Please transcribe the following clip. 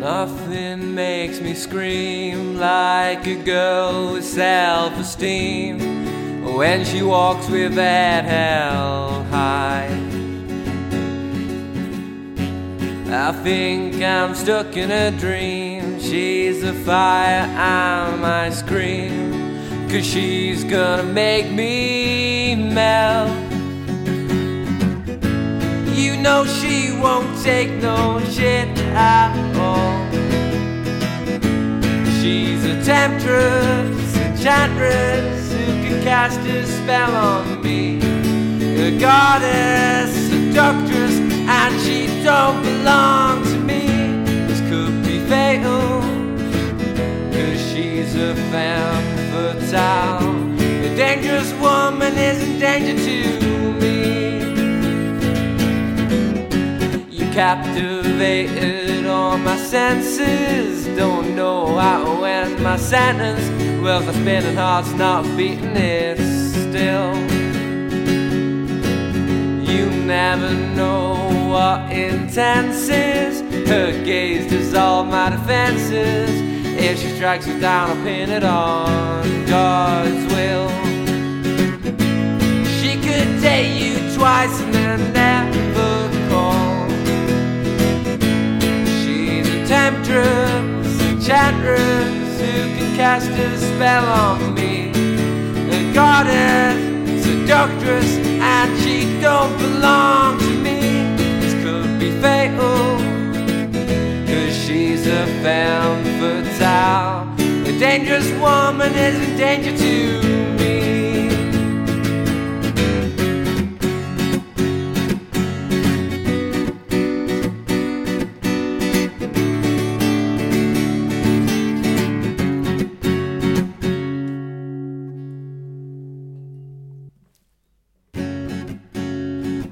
Nothing makes me scream like a girl with self esteem when she walks with that hell high. I think I'm stuck in a dream. She's the fire, I'm ice cream. Cause she's gonna make me melt. You know she won't take no shit at all. Temptress, enchantress who can cast a spell on me. A goddess, seductress, and she don't belong to me. This could be fatal, cause she's a femme fatale. A dangerous woman is in danger to captivated all my senses. Don't know how to end my sentence. Well, the spinning heart's not beating it still. You never know what intense is. Her gaze dissolves my defenses. If she strikes me down, I'll pin it on God's temptress, enchantress who can cast a spell on me. A goddess, seductress, and she don't belong to me. This could be fatal, cause she's a femme fatale. A dangerous woman is in danger too.